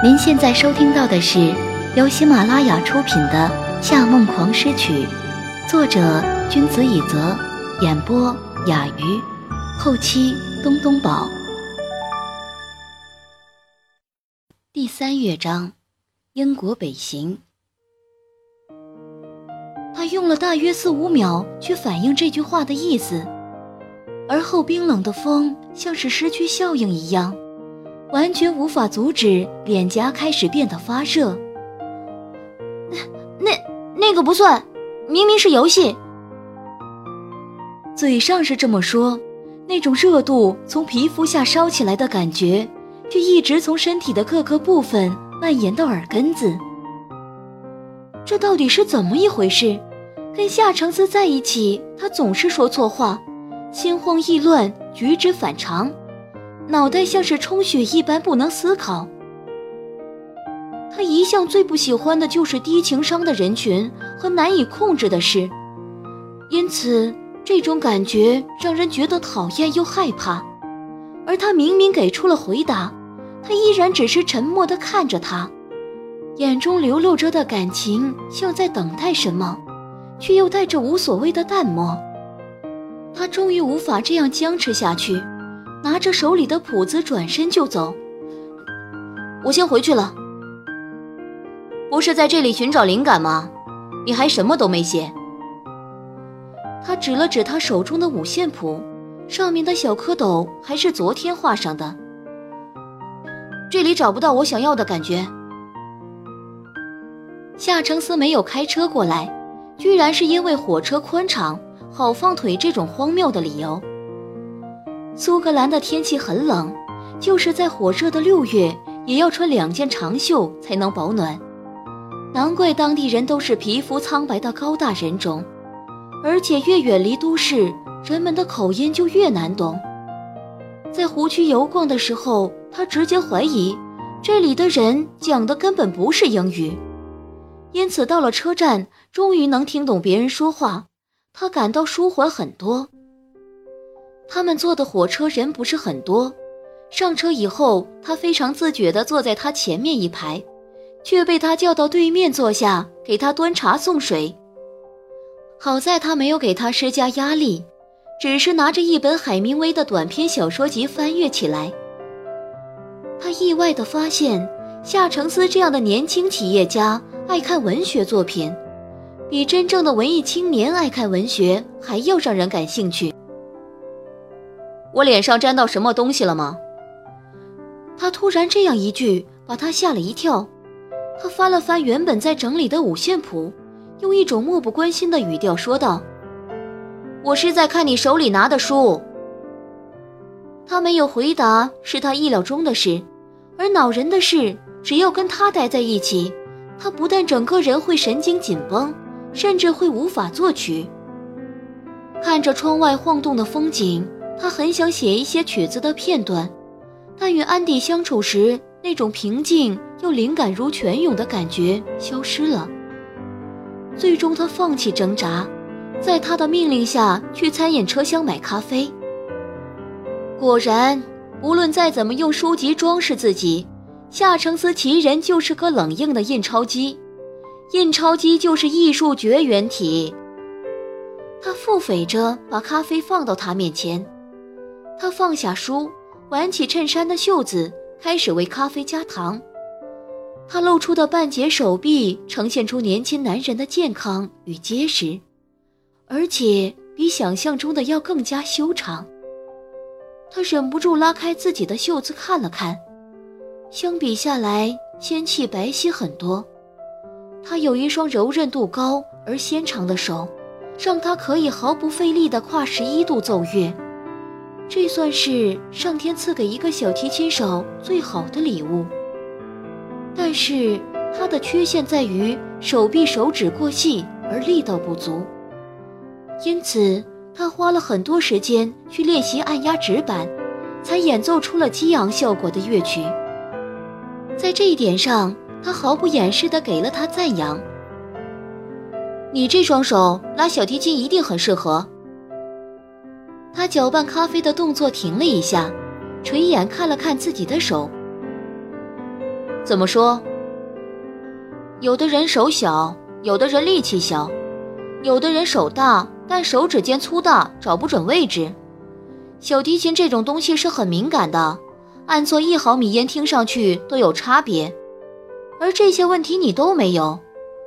您现在收听到的是由喜马拉雅出品的《夏梦狂诗曲》，作者君子以泽，演播雅鱼，后期东东宝。第三乐章，英国北行。他用了大约四五秒去反映这句话的意思，而后冰冷的风像是失去效应一样。完全无法阻止脸颊开始变得发热。那那个不算，明明是游戏。嘴上是这么说，那种热度从皮肤下烧起来的感觉，却一直从身体的各个部分蔓延到耳根子。这到底是怎么一回事？跟夏承思在一起，他总是说错话，心慌意乱，举止反常。脑袋像是充血一般不能思考。他一向最不喜欢的就是低情商的人群和难以控制的事，因此这种感觉让人觉得讨厌又害怕。而他明明给出了回答，他依然只是沉默地看着他，眼中流露着的感情像在等待什么，却又带着无所谓的淡漠。他终于无法这样僵持下去。拿着手里的谱子，转身就走。我先回去了。不是在这里寻找灵感吗？你还什么都没写。他指了指他手中的五线谱，上面的小蝌蚪还是昨天画上的。这里找不到我想要的感觉。夏承思没有开车过来，居然是因为火车宽敞，好放腿这种荒谬的理由。苏格兰的天气很冷，就是在火热的六月，也要穿两件长袖才能保暖。难怪当地人都是皮肤苍白的高大人种，而且越远离都市，人们的口音就越难懂。在湖区游逛的时候，他直接怀疑这里的人讲的根本不是英语，因此到了车站，终于能听懂别人说话，他感到舒缓很多。他们坐的火车人不是很多，上车以后，他非常自觉地坐在他前面一排，却被他叫到对面坐下，给他端茶送水。好在他没有给他施加压力，只是拿着一本海明威的短篇小说集翻阅起来。他意外地发现，夏承思这样的年轻企业家爱看文学作品，比真正的文艺青年爱看文学还要让人感兴趣。我脸上沾到什么东西了吗？他突然这样一句，把他吓了一跳。他翻了翻原本在整理的五线谱，用一种漠不关心的语调说道：“我是在看你手里拿的书。”他没有回答，是他意料中的事。而恼人的是，只要跟他待在一起，他不但整个人会神经紧绷，甚至会无法作曲。看着窗外晃动的风景。他很想写一些曲子的片段，但与安迪相处时那种平静又灵感如泉涌的感觉消失了。最终，他放弃挣扎，在他的命令下去餐饮车厢买咖啡。果然，无论再怎么用书籍装饰自己，夏承思其人就是个冷硬的印钞机，印钞机就是艺术绝缘体。他腹诽着，把咖啡放到他面前。他放下书，挽起衬衫的袖子，开始为咖啡加糖。他露出的半截手臂呈现出年轻男人的健康与结实，而且比想象中的要更加修长。他忍不住拉开自己的袖子看了看，相比下来，纤气白皙很多。他有一双柔韧度高而纤长的手，让他可以毫不费力地跨十一度奏乐。这算是上天赐给一个小提琴手最好的礼物。但是他的缺陷在于手臂手指过细而力道不足，因此他花了很多时间去练习按压指板，才演奏出了激昂效果的乐曲。在这一点上，他毫不掩饰地给了他赞扬：“你这双手拉小提琴一定很适合。”他搅拌咖啡的动作停了一下，垂眼看了看自己的手。怎么说？有的人手小，有的人力气小，有的人手大，但手指尖粗大，找不准位置。小提琴这种东西是很敏感的，按错一毫米音听上去都有差别。而这些问题你都没有，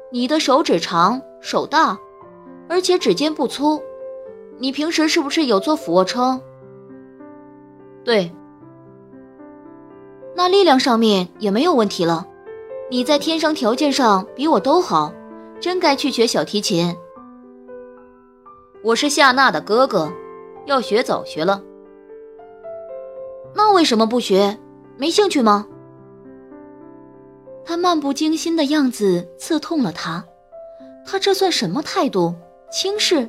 你的手指长，手大，而且指尖不粗。你平时是不是有做俯卧撑？对。那力量上面也没有问题了。你在天生条件上比我都好，真该去学小提琴。我是夏娜的哥哥，要学早学了。那为什么不学？没兴趣吗？他漫不经心的样子刺痛了他。他这算什么态度？轻视？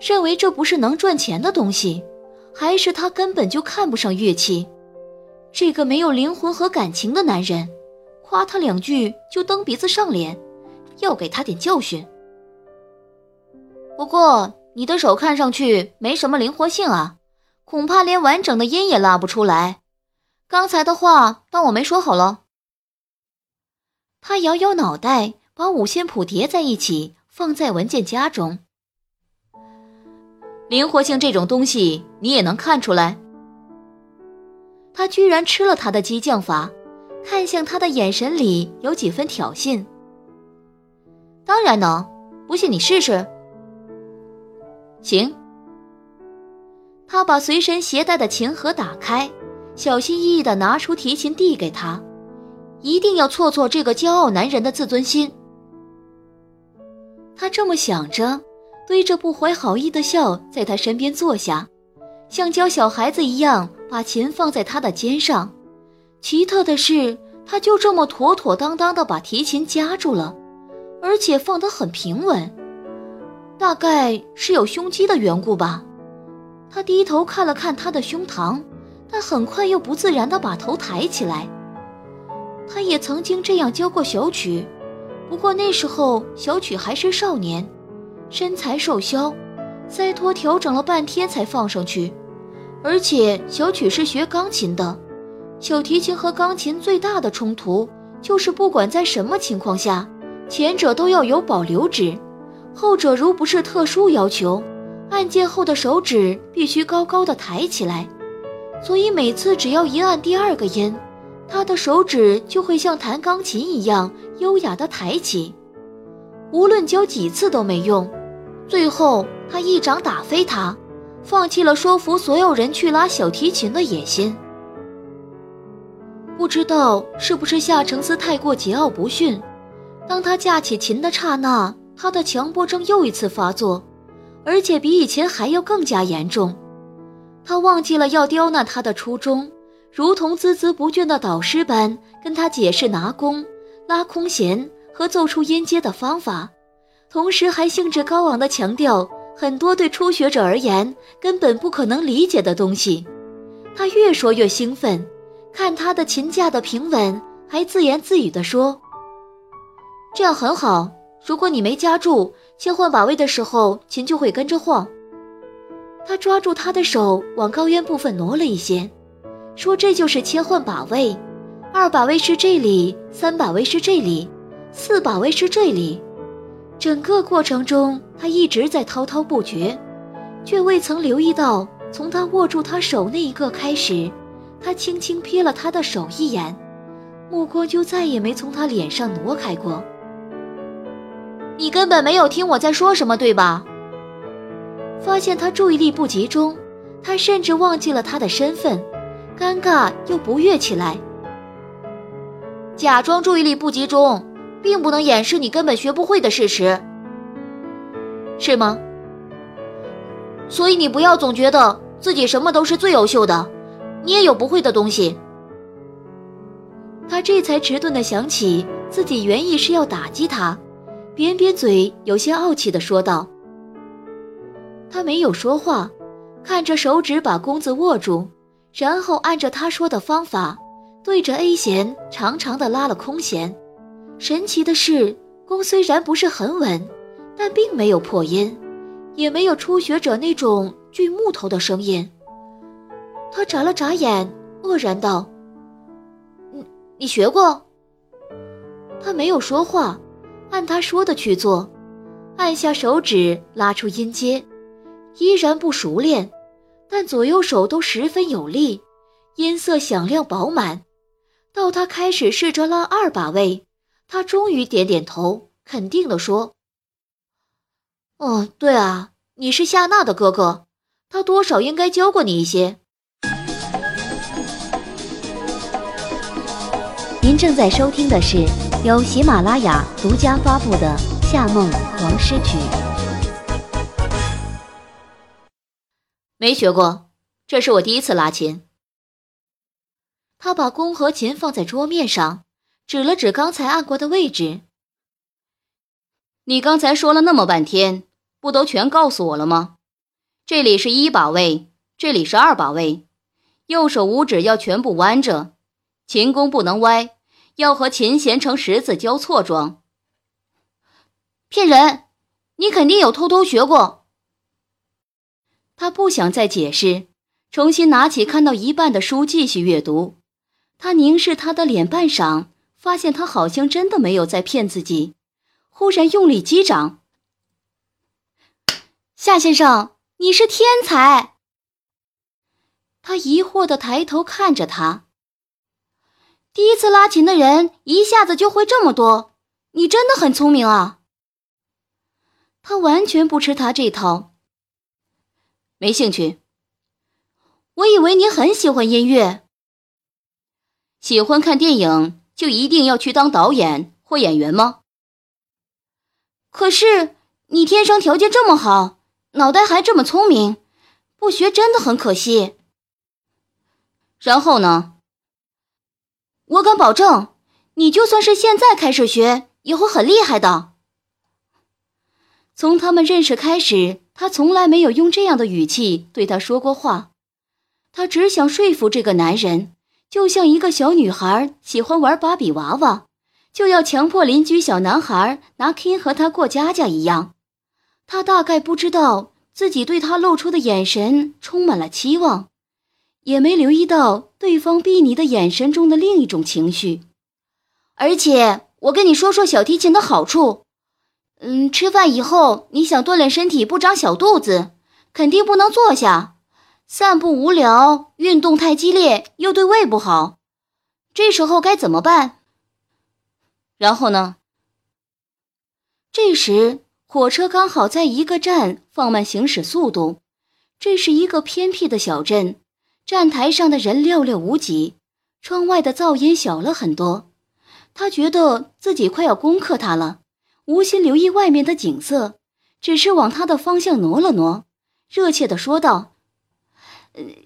认为这不是能赚钱的东西？还是他根本就看不上乐器？这个没有灵魂和感情的男人。夸他两句就蹬鼻子上脸，要给他点教训。不过你的手看上去没什么灵活性啊，恐怕连完整的音也拉不出来。刚才的话当我没说好了。他摇摇脑袋，把五线谱叠在一起，放在文件夹中。灵活性这种东西你也能看出来？他居然吃了他的激将法。看向他的眼神里有几分挑衅。当然能，不信你试试。行。他把随身携带的琴盒打开，小心翼翼地拿出提琴递给他，一定要挫挫这个骄傲男人的自尊心。他这么想着，堆着不怀好意的笑，在他身边坐下，像教小孩子一样，把琴放在他的肩上。奇特的是，他就这么妥妥当当的把提琴夹住了，而且放得很平稳。大概是有胸肌的缘故吧。他低头看了看他的胸膛，但很快又不自然地把头抬起来。他也曾经这样教过小曲，不过那时候小曲还是少年，身材瘦削，腮托调整了半天才放上去，而且小曲是学钢琴的。小提琴和钢琴最大的冲突就是，不管在什么情况下，前者都要有保留指，后者如不是特殊要求，按键后的手指必须高高的抬起来。所以每次只要一按第二个音，他的手指就会像弹钢琴一样优雅的抬起。无论教几次都没用，最后他一掌打飞他，放弃了说服所有人去拉小提琴的野心。不知道是不是夏承思太过桀骜不驯，当他架起琴的刹那，他的强迫症又一次发作，而且比以前还要更加严重。他忘记了要刁难他的初衷，如同孜孜不倦的导师般跟他解释拿弓、拉空弦和奏出音阶的方法，同时还兴致高昂地强调很多对初学者而言根本不可能理解的东西。他越说越兴奋。看他的琴架的平稳，还自言自语地说：“这样很好。如果你没夹住，切换把位的时候，琴就会跟着晃。”他抓住他的手，往高音部分挪了一些，说：“这就是切换把位，二把位是这里，三把位是这里，四把位是这里。”整个过程中，他一直在滔滔不绝，却未曾留意到，从他握住他手那一刻开始。他轻轻瞥了他的手一眼，目光就再也没从他脸上挪开过。你根本没有听我在说什么，对吧？发现他注意力不集中，他甚至忘记了他的身份，尴尬又不悦起来。假装注意力不集中，并不能掩饰你根本学不会的事实，是吗？所以你不要总觉得自己什么都是最优秀的。你也有不会的东西。他这才迟钝的想起自己原意是要打击他，扁扁嘴，有些傲气的说道。他没有说话，看着手指把弓子握住，然后按着他说的方法，对着 A 弦长长的拉了空弦。神奇的是，弓虽然不是很稳，但并没有破音，也没有初学者那种锯木头的声音。他眨了眨眼，愕然道：“你你学过？他没有说话，按他说的去做，按下手指拉出音阶，依然不熟练，但左右手都十分有力，音色响亮饱满。到他开始试着拉二把位，他终于点点头，肯定地说：“哦，对啊，你是夏娜的哥哥，他多少应该教过你一些。”您正在收听的是由喜马拉雅独家发布的《夏梦黄诗曲》。没学过，这是我第一次拉琴。他把弓和琴放在桌面上，指了指刚才按过的位置。你刚才说了那么半天，不都全告诉我了吗？这里是一把位，这里是二把位，右手五指要全部弯着，琴弓不能歪。要和琴弦成十字交错状。骗人！你肯定有偷偷学过。他不想再解释，重新拿起看到一半的书继续阅读。他凝视他的脸半晌，发现他好像真的没有在骗自己。忽然用力击掌。夏先生，你是天才！他疑惑的抬头看着他。第一次拉琴的人一下子就会这么多，你真的很聪明啊！他完全不吃他这套，没兴趣。我以为你很喜欢音乐，喜欢看电影就一定要去当导演或演员吗？可是你天生条件这么好，脑袋还这么聪明，不学真的很可惜。然后呢？我敢保证，你就算是现在开始学，也会很厉害的。从他们认识开始，他从来没有用这样的语气对他说过话。他只想说服这个男人，就像一个小女孩喜欢玩芭比娃娃，就要强迫邻居小男孩拿 King 和她过家家一样。他大概不知道自己对他露出的眼神充满了期望。也没留意到对方睥睨的眼神中的另一种情绪，而且我跟你说说小提琴的好处。嗯，吃饭以后你想锻炼身体不长小肚子，肯定不能坐下。散步无聊，运动太激烈又对胃不好。这时候该怎么办？然后呢？这时火车刚好在一个站放慢行驶速度。这是一个偏僻的小镇。站台上的人寥寥无几，窗外的噪音小了很多。他觉得自己快要攻克它了，无心留意外面的景色，只是往他的方向挪了挪，热切地说道：“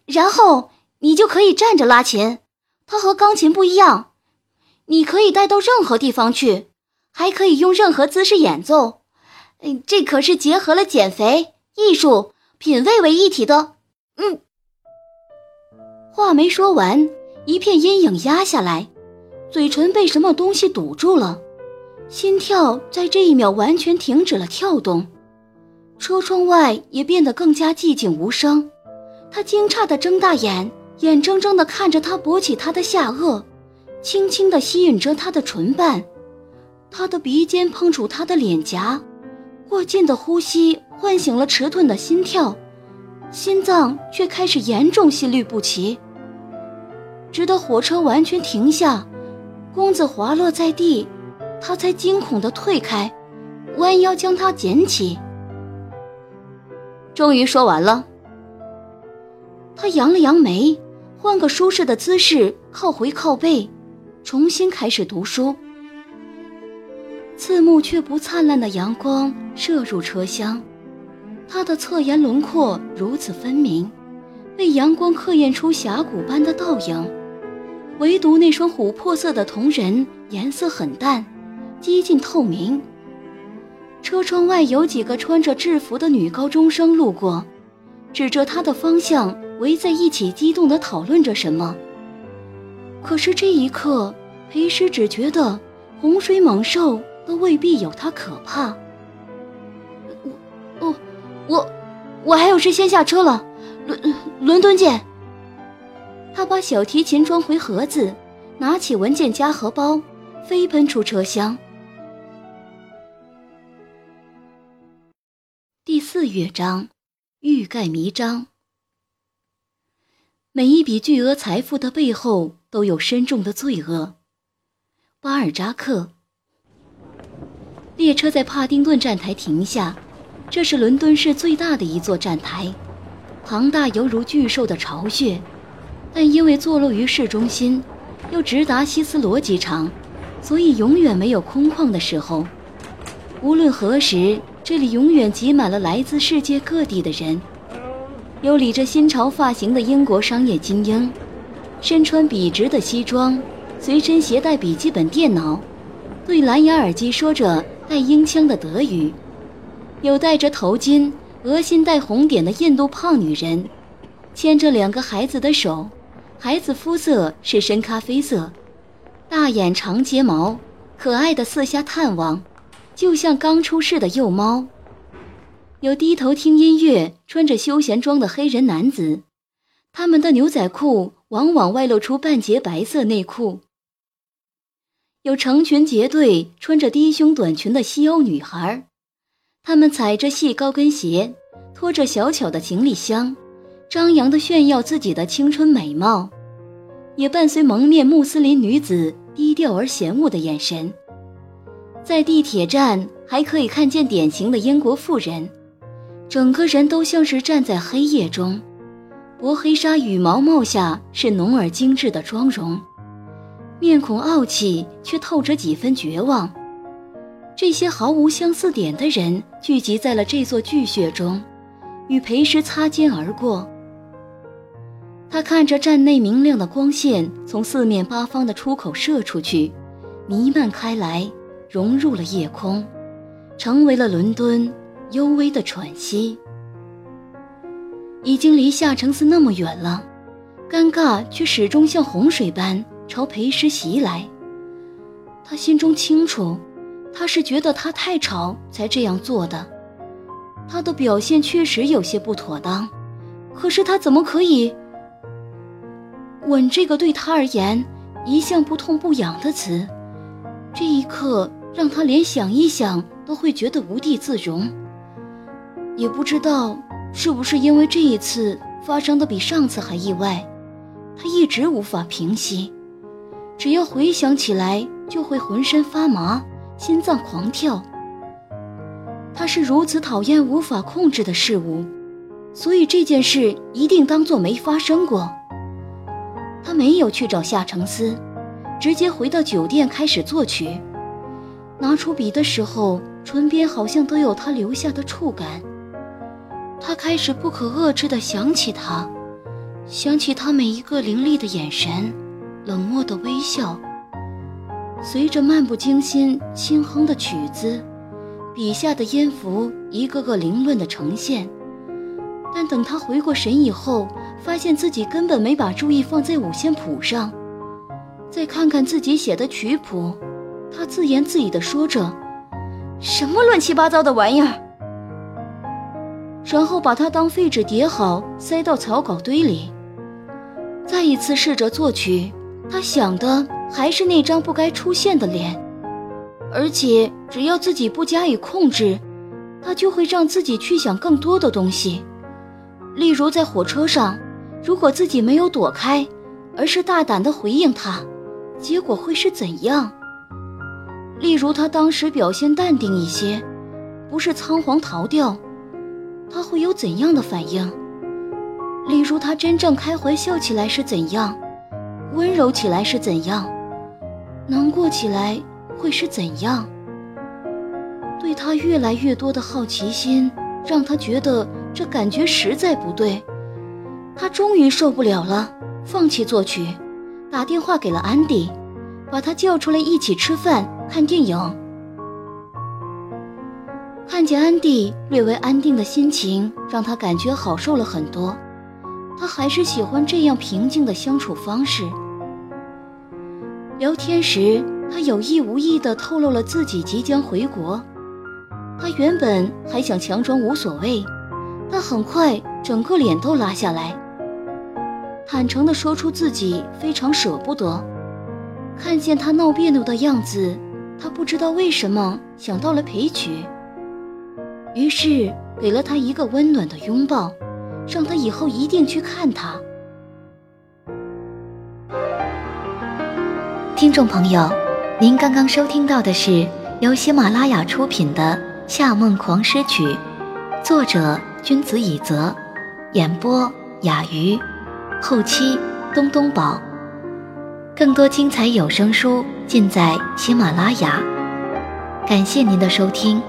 然后你就可以站着拉琴，它和钢琴不一样，你可以带到任何地方去，还可以用任何姿势演奏。嗯这可是结合了减肥、艺术、品味为一体的。”嗯。话没说完，一片阴影压下来，嘴唇被什么东西堵住了，心跳在这一秒完全停止了跳动，车窗外也变得更加寂静无声。他惊诧地睁大眼，眼睁睁地看着他勃起他的下颚，轻轻地吸吮着他的唇瓣，他的鼻尖碰触他的脸颊，过近的呼吸唤醒了迟钝的心跳，心脏却开始严重心律不齐。直到火车完全停下，公子滑落在地，他才惊恐地退开，弯腰将他捡起。终于说完了。他扬了扬眉，换个舒适的姿势，靠回靠背，重新开始读书。刺目却不灿烂的阳光射入车厢，他的侧颜轮廓如此分明，被阳光刻印出峡谷般的倒影。唯独那双琥珀色的瞳仁颜色很淡，几近透明。车窗外有几个穿着制服的女高中生路过，指着他的方向围在一起，激动地讨论着什么。可是这一刻，裴师只觉得洪水猛兽都未必有他可怕。我，我，我，我还有事先下车了，伦伦敦见。他把小提琴装回盒子，拿起文件夹和包，飞奔出车厢。第四乐章，欲盖弥彰。每一笔巨额财富的背后都有深重的罪恶。巴尔扎克。列车在帕丁顿站台停下，这是伦敦市最大的一座站台，庞大犹如巨兽的巢穴，但因为坐落于市中心，又直达希斯罗机场，所以永远没有空旷的时候。无论何时，这里永远挤满了来自世界各地的人。有理着新潮发型的英国商业精英，身穿笔直的西装，随身携带笔记本电脑，对蓝牙耳机说着带英腔的德语；有戴着头巾、额心带红点的印度胖女人，牵着两个孩子的手，孩子肤色是深咖啡色，大眼长睫毛，可爱的四下探望，就像刚出世的幼猫。有低头听音乐、穿着休闲装的黑人男子，他们的牛仔裤往往外露出半截白色内裤。有成群结队穿着低胸短裙的西欧女孩，她们踩着细高跟鞋，拖着小巧的行李箱，张扬地炫耀自己的青春美貌，也伴随蒙面穆斯林女子低调而嫌恶的眼神。在地铁站还可以看见典型的英国妇人。整个人都像是站在黑夜中，薄黑纱羽毛帽下是浓而精致的妆容，面孔傲气却透着几分绝望。这些毫无相似点的人聚集在了这座巨穴中，与裴师擦肩而过。他看着站内明亮的光线从四面八方的出口射出去，弥漫开来，融入了夜空，成为了伦敦。幽微的喘息，已经离夏承思那么远了，尴尬却始终像洪水般朝裴师袭来。他心中清楚，他是觉得他太吵才这样做的。他的表现确实有些不妥当，可是他怎么可以？吻这个对他而言一向不痛不痒的词，这一刻让他连想一想都会觉得无地自容。也不知道是不是因为这一次发生的比上次还意外，他一直无法平息，只要回想起来就会浑身发麻，心脏狂跳。他是如此讨厌无法控制的事物，所以这件事一定当做没发生过。他没有去找夏承思，直接回到酒店开始作曲。拿出笔的时候，唇边好像都有他留下的触感。他开始不可遏制地想起他，想起他每一个凌厉的眼神，冷漠的微笑。随着漫不经心轻哼的曲子，笔下的音符一个个凌乱地呈现。但等他回过神以后，发现自己根本没把注意放在五线谱上。再看看自己写的曲谱，他自言自语地说着：“什么乱七八糟的玩意儿。”然后把它当废纸叠好，塞到草稿堆里。再一次试着作曲，他想的还是那张不该出现的脸，而且只要自己不加以控制，他就会让自己去想更多的东西。例如在火车上，如果自己没有躲开，而是大胆地回应他，结果会是怎样？例如他当时表现淡定一些，不是仓皇逃掉。他会有怎样的反应？例如，他真正开怀笑起来是怎样，温柔起来是怎样，难过起来会是怎样？对他越来越多的好奇心，让他觉得这感觉实在不对。他终于受不了了，放弃作曲，打电话给了安迪，把他叫出来一起吃饭、看电影。看见安迪略微安定的心情，让他感觉好受了很多。他还是喜欢这样平静的相处方式。聊天时，他有意无意地透露了自己即将回国。他原本还想强装无所谓，但很快整个脸都拉下来，坦诚地说出自己非常舍不得。看见他闹别扭的样子，他不知道为什么想到了裴曲，于是给了他一个温暖的拥抱，让他以后一定去看他。听众朋友，您刚刚收听到的是由喜马拉雅出品的《夏梦狂诗曲》，作者君子以泽，演播雅鱼，后期东东宝。更多精彩有声书尽在喜马拉雅，感谢您的收听。